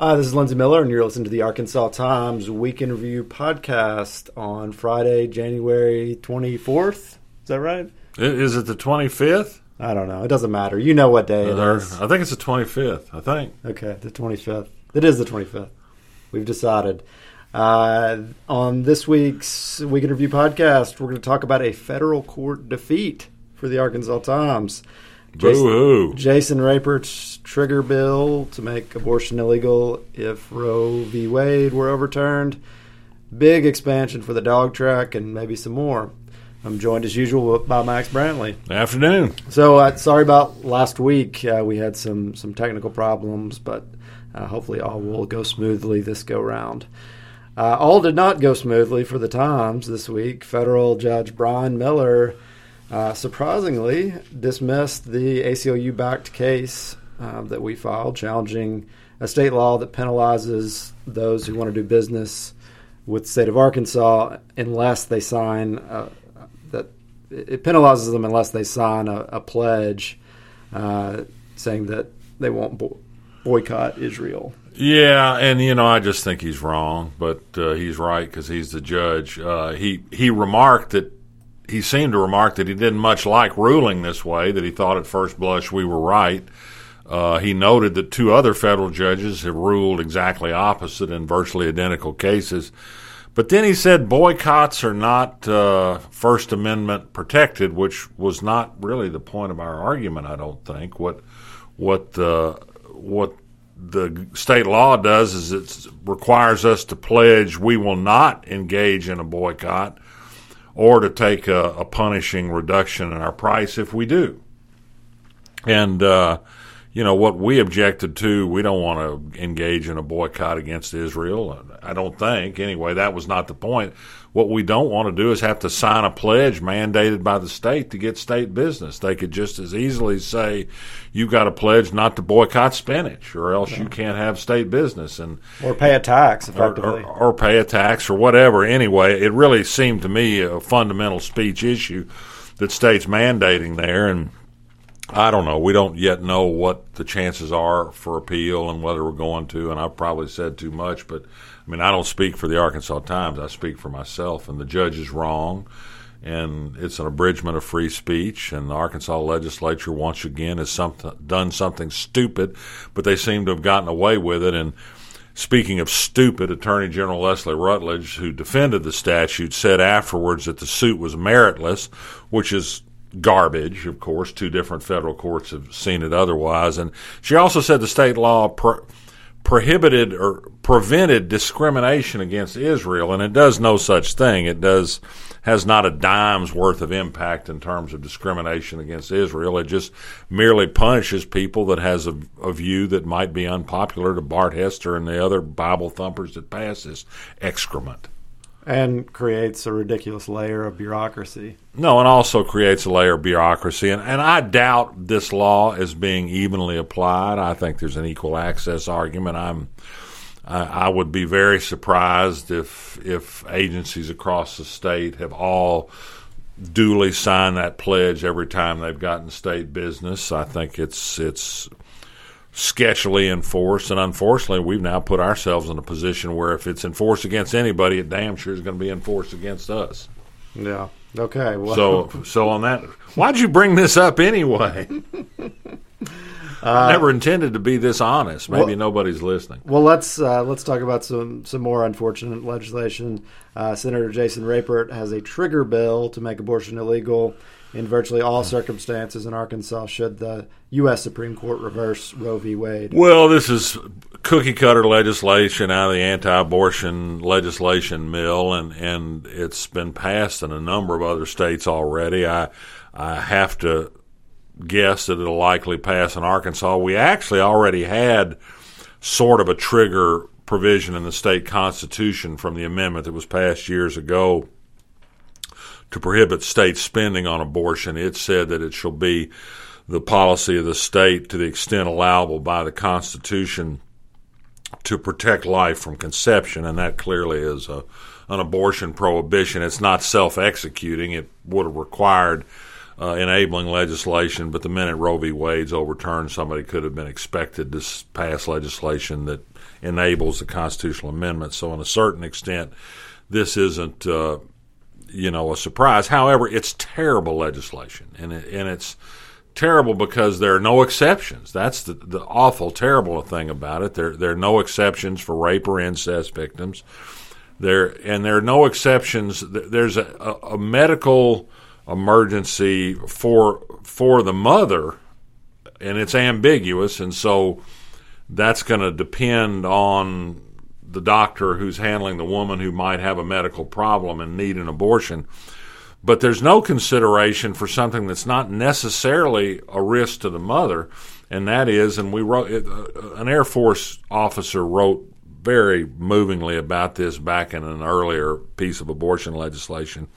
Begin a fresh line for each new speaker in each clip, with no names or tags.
Hi, this is Lindsey Millar, and you're listening to the Arkansas Times Week in Review podcast on Friday, January 24th. Is that right?
Is it the 25th?
I don't know. It doesn't matter. You know what day it is.
I think it's the 25th. I think.
Okay, the 25th. It is the 25th. We've decided. Uh, on this week's Week in Review podcast, we're going to talk about a federal court defeat for the Arkansas Times.
Jason,
Jason Rapert's trigger bill to make abortion illegal if Roe v. Wade were overturned. Big expansion for the dog track and maybe some more. I'm joined as usual by Max Brantley.
Afternoon.
So uh, sorry about last week. Uh, we had some some technical problems, but uh, hopefully all will go smoothly this go round. Uh, all did not go smoothly for the Times this week. Federal Judge Brian Miller uh, surprisingly dismissed the ACLU backed case uh, that we filed challenging a state law that penalizes those who want to do business with the state of Arkansas unless they sign uh, that it penalizes them unless they sign a, a pledge uh, saying that they won't bo- boycott Israel.
Yeah, and you know, I just think he's wrong, but uh, he's right because he's the judge. Uh, he he remarked that he seemed to remark that he didn't much like ruling this way, that he thought at first blush we were right. Uh, he noted that two other federal judges have ruled exactly opposite in virtually identical cases. But then he said boycotts are not uh, First Amendment protected, which was not really the point of our argument. I don't think what what the what the state law does is it requires us to pledge we will not engage in a boycott or to take a, a punishing reduction in our price if we do. And, uh, you know, what we objected to, we don't want to engage in a boycott against Israel. I don't think. Anyway, that was not the point. What we don't want to do is have to sign a pledge mandated by the state to get state business. They could just as easily say, "You've got a pledge not to boycott spinach, or else yeah. you can't have state business," and
or pay a tax effectively,
or, or, or pay a tax or whatever. Anyway, it really seemed to me a fundamental speech issue that states mandating there, and I don't know. We don't yet know what the chances are for appeal and whether we're going to. And I've probably said too much, but I mean, I don't speak for the Arkansas Times. I speak for myself. And the judge is wrong. And it's an abridgment of free speech. And the Arkansas legislature, once again, has something, done something stupid, but they seem to have gotten away with it. And speaking of stupid, Attorney General Leslie Rutledge, who defended the statute, said afterwards that the suit was meritless, which is garbage. Of course, two different federal courts have seen it otherwise. And she also said the state law pro- prohibited or prevented discrimination against Israel, and it does no such thing. It does has not a dime's worth of impact in terms of discrimination against Israel. It just merely punishes people that has a, a view that might be unpopular to Bart Hester and the other Bible thumpers that pass this excrement
and creates a ridiculous layer of bureaucracy.
No, and also creates a layer of bureaucracy. And, and I doubt this law is being evenly applied. I think there's an equal access argument. I'm I, I would be very surprised if if agencies across the state have all duly signed that pledge every time they've gotten state business. I think it's it's sketchily enforced, and unfortunately, we've now put ourselves in a position where if it's enforced against anybody, it damn sure is going to be enforced against us.
Yeah. Okay.
Well. So, so on that, why'd you bring this up anyway? Uh, Never intended to be this honest. Maybe well, nobody's listening.
Well, let's uh, let's talk about some some more unfortunate legislation. Uh, Senator Jason Rapert has a trigger bill to make abortion illegal in virtually all circumstances in Arkansas should the U.S. Supreme Court reverse Roe v. Wade.
Well, this is cookie cutter legislation out of the anti-abortion legislation mill, and and it's been passed in a number of other states already. I I have to guess that it'll likely pass in Arkansas. We actually already had sort of a trigger provision in the state constitution from the amendment that was passed years ago to prohibit state spending on abortion. It said that it shall be the policy of the state to the extent allowable by the Constitution to protect life from conception, and that clearly is a, an abortion prohibition. It's not self executing, it would have required uh, enabling legislation, but the minute Roe v. Wade's overturned, somebody could have been expected to pass legislation that enables the constitutional amendment. So, in a certain extent, this isn't, uh, you know, a surprise. However, it's terrible legislation, and it, and it's terrible because there are no exceptions. That's the, the awful, terrible thing about it. There there are no exceptions for rape or incest victims. There and there are no exceptions. There's a, a, a medical emergency for for the mother, and it's ambiguous, and so that's going to depend on the doctor who's handling the woman who might have a medical problem and need an abortion. But there's no consideration for something that's not necessarily a risk to the mother, and that is, and we wrote, uh, an Air Force officer wrote very movingly about this back in an earlier piece of abortion legislation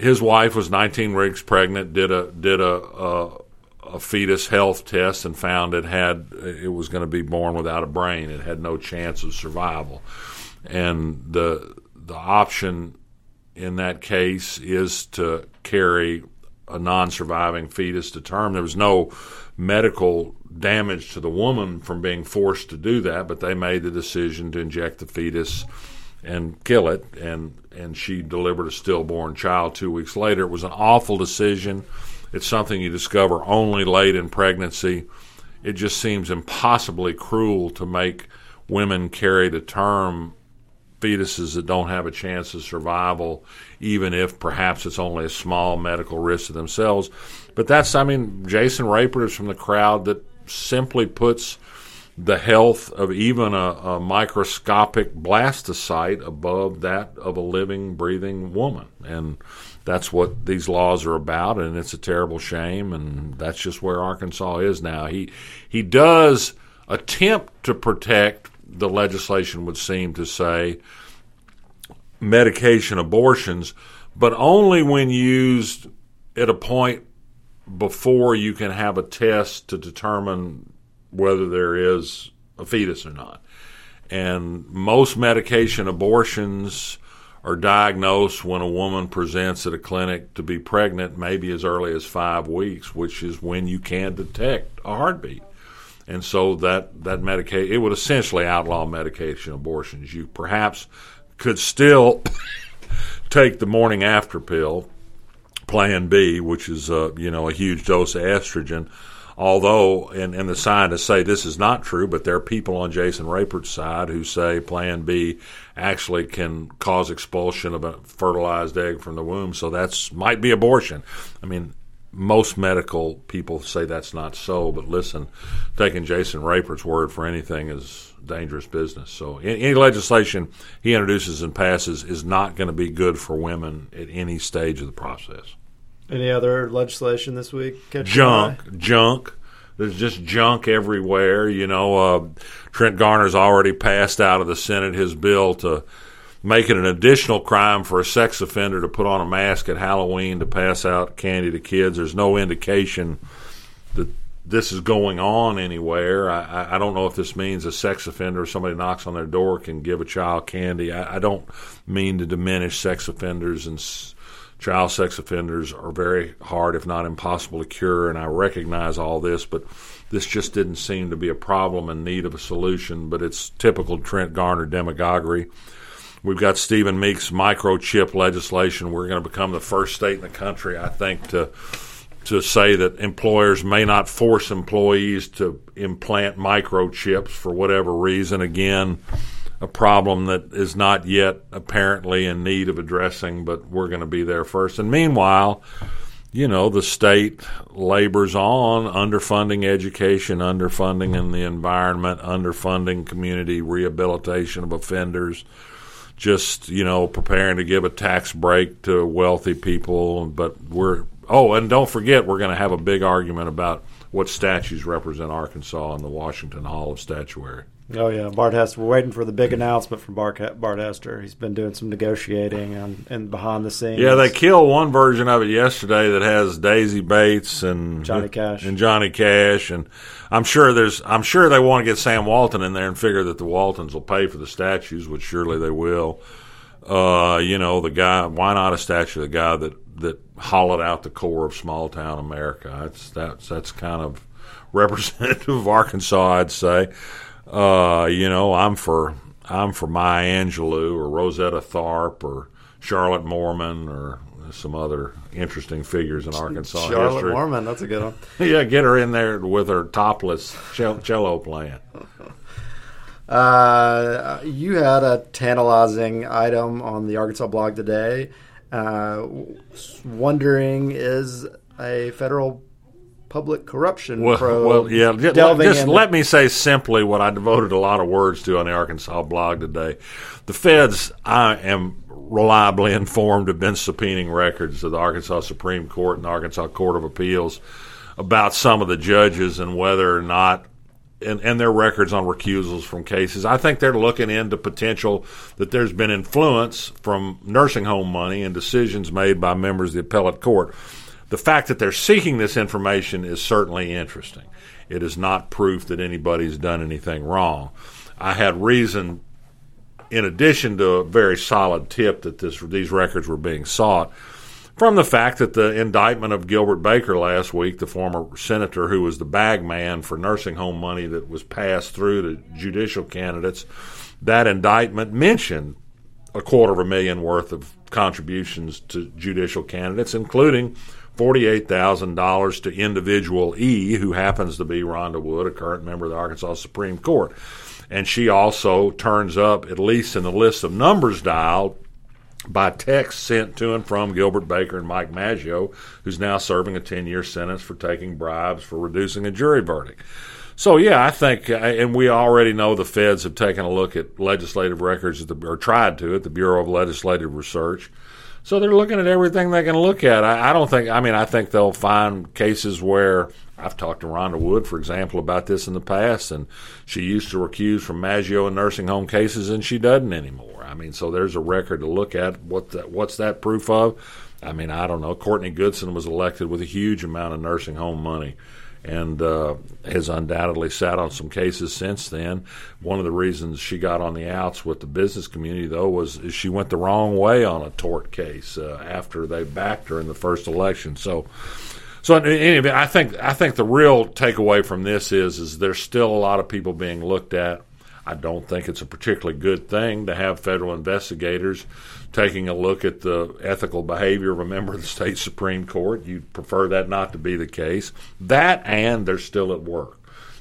his wife was 19 weeks pregnant. Did a did a, a, a fetus health test and found it had it was going to be born without a brain. It had no chance of survival, and the the option in that case is to carry a non-surviving fetus to term. There was no medical damage to the woman from being forced to do that, but they made the decision to inject the fetus and kill it. And and she delivered a stillborn child two weeks later. It was an awful decision. It's something you discover only late in pregnancy. It just seems impossibly cruel to make women carry to term fetuses that don't have a chance of survival, even if perhaps it's only a small medical risk to themselves. But that's, I mean, Jason Rapert is from the crowd that simply puts the health of even a, a, microscopic blastocyte above that of a living, breathing woman. And that's what these laws are about, and it's a terrible shame, and that's just where Arkansas is now. He he does attempt to protect the legislation would seem to say medication abortions, but only when used at a point before you can have a test to determine whether there is a fetus or not. And most medication abortions are diagnosed when a woman presents at a clinic to be pregnant, maybe as early as five weeks, which is when you can detect a heartbeat. And so that that medication it would essentially outlaw medication abortions. You perhaps could still take the morning after pill, Plan B, which is uh, you know a huge dose of estrogen Although, and, and the scientists say this is not true, but there are people on Jason Rapert's side who say Plan B actually can cause expulsion of a fertilized egg from the womb. So that's might be abortion. I mean, most medical people say that's not so, but listen, taking Jason Rapert's word for anything is dangerous business. So any, any legislation he introduces and passes is not going to be good for women at any stage of the process.
Any other legislation this week?
junk, junk. There's just junk everywhere. You know, uh, Trent Garner's already passed out of the Senate his bill to make it an additional crime for a sex offender to put on a mask at Halloween to pass out candy to kids. There's no indication that this is going on anywhere. I, I don't know if this means a sex offender somebody knocks on their door can give a child candy. I, I don't mean to diminish sex offenders and child sex offenders are very hard, if not impossible, to cure, and I recognize all this, but this just didn't seem to be a problem in need of a solution. But it's typical Trent Garner demagoguery. We've got Stephen Meeks' microchip legislation. We're going to become the first state in the country, I think, to to say that employers may not force employees to implant microchips for whatever reason. Again, a problem that is not yet apparently in need of addressing, but we're going to be there first. And meanwhile, you know, the state labors on underfunding education, underfunding in the environment, underfunding community rehabilitation of offenders, just, you know, preparing to give a tax break to wealthy people. But we're, oh, and don't forget, we're going to have a big argument about what statues represent Arkansas in the Washington Hall of Statuary.
Oh yeah, Bart Hester. We're waiting for the big announcement from Bart, Bart Hester. He's been doing some negotiating and, and behind the scenes.
Yeah, they killed one version of it yesterday that has Daisy Bates and
Johnny Cash
and Johnny Cash, and I'm sure there's I'm sure they want to get Sam Walton in there and figure that the Waltons will pay for the statues, which surely they will. Uh, you know, the guy. Why not a statue of the guy that that hollowed out the core of small town America. That's that's that's kind of representative of Arkansas, I'd say. Uh, you know, I'm for I'm for Maya Angelou or Rosetta Tharpe or Charlotte Moorman or some other interesting figures in Arkansas
Charlotte
history.
Moorman, that's a good one.
yeah, get her in there with her topless cello playing.
Uh, you had a tantalizing item on the Arkansas blog today. Uh, wondering is a federal public corruption
well,
probe
well, yeah. Just,
delving
just
into-
let me say simply what I devoted a lot of words to on the Arkansas blog today. The feds, I am reliably informed, have been subpoenaing records of the Arkansas Supreme Court and the Arkansas Court of Appeals about some of the judges and whether or not. And, and their records on recusals from cases. I think they're looking into potential that there's been influence from nursing home money and decisions made by members of the appellate court the fact that they're seeking this information is certainly interesting. It is not proof that anybody's done anything wrong. I had reason, in addition to a very solid tip that this, these records were being sought, from the fact that the indictment of Gilbert Baker last week, the former senator who was the bag man for nursing home money that was passed through to judicial candidates, that indictment mentioned a quarter of a million worth of contributions to judicial candidates, including $48,000 to individual E, who happens to be Rhonda Wood, a current member of the Arkansas Supreme Court. And she also turns up, at least in the list of numbers dialed, by text sent to and from Gilbert Baker and Mike Maggio, who's now serving a 10 year sentence for taking bribes for reducing a jury verdict. So, yeah, I think, uh, and we already know the feds have taken a look at legislative records, the, or tried to, at the Bureau of Legislative Research. So they're looking at everything they can look at. I, I don't think, I mean, I think they'll find cases where I've talked to Rhonda Wood, for example, about this in the past, and she used to recuse from Maggio and nursing home cases, and she doesn't anymore. I mean, so there's a record to look at. What that, what's that proof of? I mean, I don't know. Courtney Goodson was elected with a huge amount of nursing home money and uh, has undoubtedly sat on some cases since then. One of the reasons she got on the outs with the business community, though, was she went the wrong way on a tort case uh, after they backed her in the first election. So, so anyway, I think I think the real takeaway from this is is there's still a lot of people being looked at. I don't think it's a particularly good thing to have federal investigators taking a look at the ethical behavior of a member of the state Supreme Court. You'd prefer that not to be the case. That and they're still at work.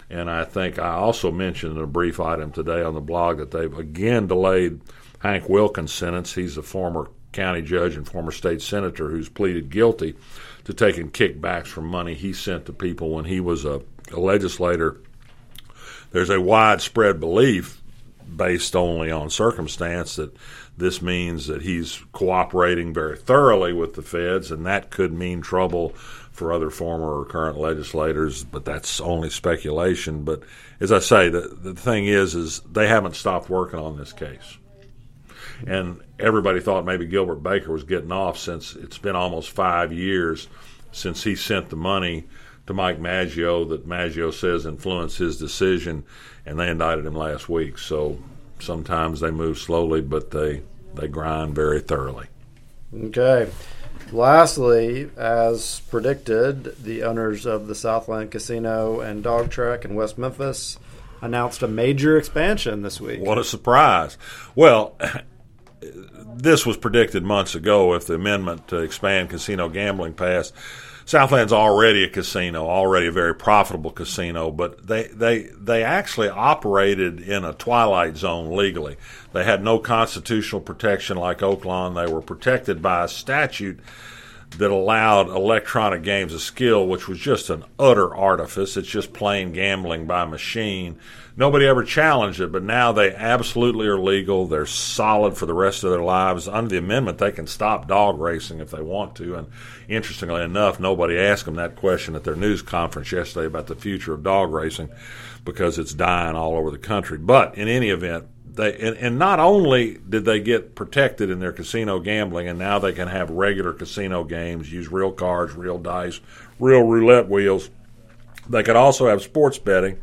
And I think I also mentioned in a brief item today on the blog that they've again delayed Hank Wilkins' sentence. He's a former county judge and former state senator who's pleaded guilty to taking kickbacks from money he sent to people when he was a, a legislator. There's a widespread belief, based only on circumstance, that this means that he's cooperating very thoroughly with the feds, and that could mean trouble for other former or current legislators. But that's only speculation. But as I say, the the thing is, is they haven't stopped working on this case, and everybody thought maybe Gilbert Baker was getting off since it's been almost five years since he sent the money to Mike Maggio that Maggio says influenced his decision, and they indicted him last week. So sometimes they move slowly, but they they grind very thoroughly.
Okay. Lastly, as predicted, the owners of the Southland Casino and Dog Track in West Memphis announced a major expansion this week.
What a surprise! Well, this was predicted months ago if the amendment to expand casino gambling passed. Southland's already a casino, already a very profitable casino, but they, they they actually operated in a twilight zone legally. They had no constitutional protection like Oaklawn. They were protected by a statute that allowed electronic games of skill, which was just an utter artifice. It's just plain gambling by machine. Nobody ever challenged it, but now they absolutely are legal. They're solid for the rest of their lives. Under the amendment, they can stop dog racing if they want to. And interestingly enough, nobody asked them that question at their news conference yesterday about the future of dog racing because it's dying all over the country. But in any event, they and, and not only did they get protected in their casino gambling, and now they can have regular casino games, use real cards, real dice, real roulette wheels. They could also have sports betting,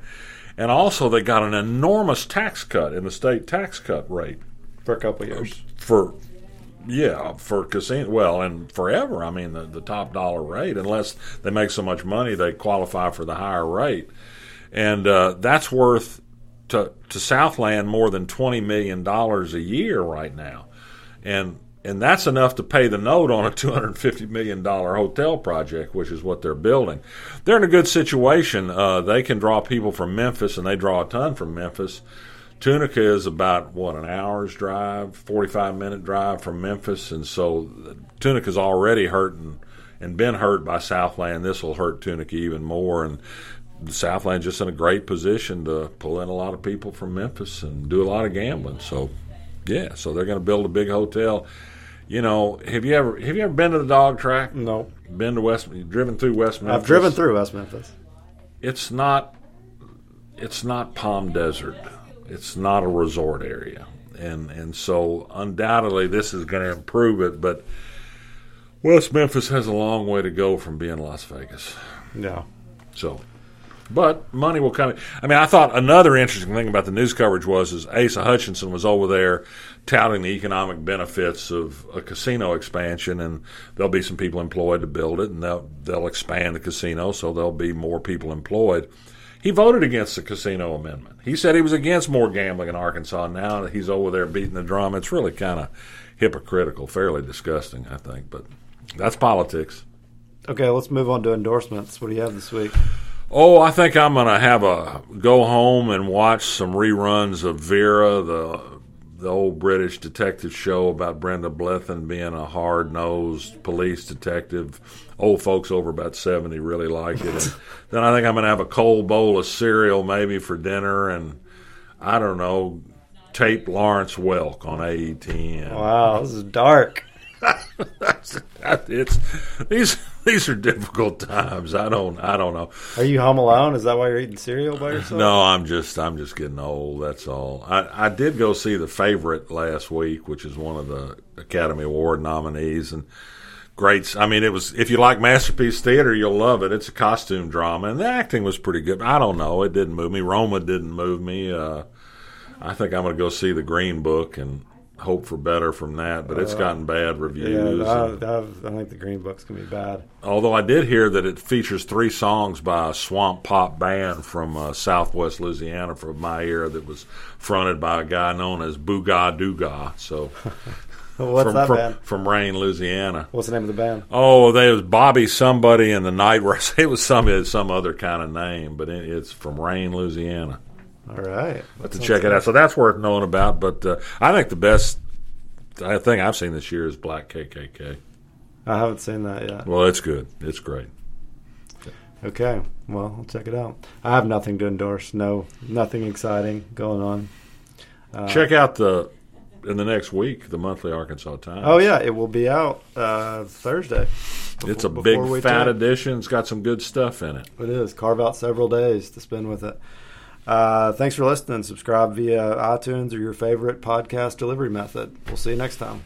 and also they got an enormous tax cut in the state tax cut rate
for a couple of years.
for Yeah, for casino. Well, and forever. I mean, the, the top dollar rate, unless they make so much money, they qualify for the higher rate, and uh, that's worth to to Southland more than twenty million dollars a year right now, and and that's enough to pay the note on a two hundred fifty million dollar hotel project, which is what they're building. They're in a good situation. Uh, they can draw people from Memphis, and they draw a ton from Memphis. Tunica is about what an hour's drive, forty-five minute drive from Memphis, and so Tunica's already hurting and been hurt by Southland. This will hurt Tunica even more, and Southland's just in a great position to pull in a lot of people from Memphis and do a lot of gambling. So, yeah, so they're going to build a big hotel. You know, have you ever have you ever been to the dog track?
No.
Been to West? Driven through West Memphis?
I've driven through West Memphis.
It's not. It's not Palm Desert it's not a resort area, and and so undoubtedly this is going to improve it. But West Memphis has a long way to go from being Las Vegas.
Yeah.
So, but money will come. I mean, I thought another interesting thing about the news coverage was is Asa Hutchinson was over there touting the economic benefits of a casino expansion, and there'll be some people employed to build it, and they'll they'll expand the casino, so there'll be more people employed. He voted against the casino amendment. He said he was against more gambling in Arkansas. Now that he's over there beating the drum, it's really kind of hypocritical, fairly disgusting, I think. But that's politics.
Okay, let's move on to endorsements. What do you have this week?
Oh, I think I'm going to have a go home and watch some reruns of Vera, the the old British detective show about Brenda Blethyn being a hard nosed police detective. Old folks over about 70 really like it. And then I think I'm going to have a cold bowl of cereal maybe for dinner and I don't know, tape Lawrence Welk on AETN.
Wow, this is dark.
That's it's these these are difficult times. I don't I don't know.
Are you home alone? Is that why you're eating cereal by yourself?
No, I'm just I'm just getting old. That's all. I, I did go see the favorite last week, which is one of the Academy Award nominees, and great. I mean, it was if you like masterpiece theater, you'll love it. It's a costume drama, and the acting was pretty good. I don't know, it didn't move me. Roma didn't move me. Uh, I think I'm going to go see the Green Book and hope for better from that, but it's uh, gotten bad reviews.
Yeah, I, I, I, think the Green Book's gonna be bad.
Although I did hear that it features three songs by a swamp pop band from uh, Southwest Louisiana from my era that was fronted by a guy known as Booga Dooga. So.
What's
from,
that
from,
band?
From Rayne, Louisiana.
What's the name of the band?
Oh, they was Bobby somebody in the night. Where it was some some other kind of name, but it, it's from Rayne, Louisiana.
All right.
But to check it out. So that's worth knowing about. But uh, I think the best thing I've seen this year is Black KKK.
I haven't seen that yet.
Well, it's good. It's great.
Okay. Well, I'll check it out. I have nothing to endorse. No, nothing exciting going on.
Uh, check out the in the next week the monthly Arkansas Times.
Oh yeah, it will be out uh, Thursday.
Before, it's a big fat edition. It's got some good stuff in it.
It is. Carve out several days to spend with it. Uh, thanks for listening. Subscribe via iTunes or your favorite podcast delivery method. We'll see you next time.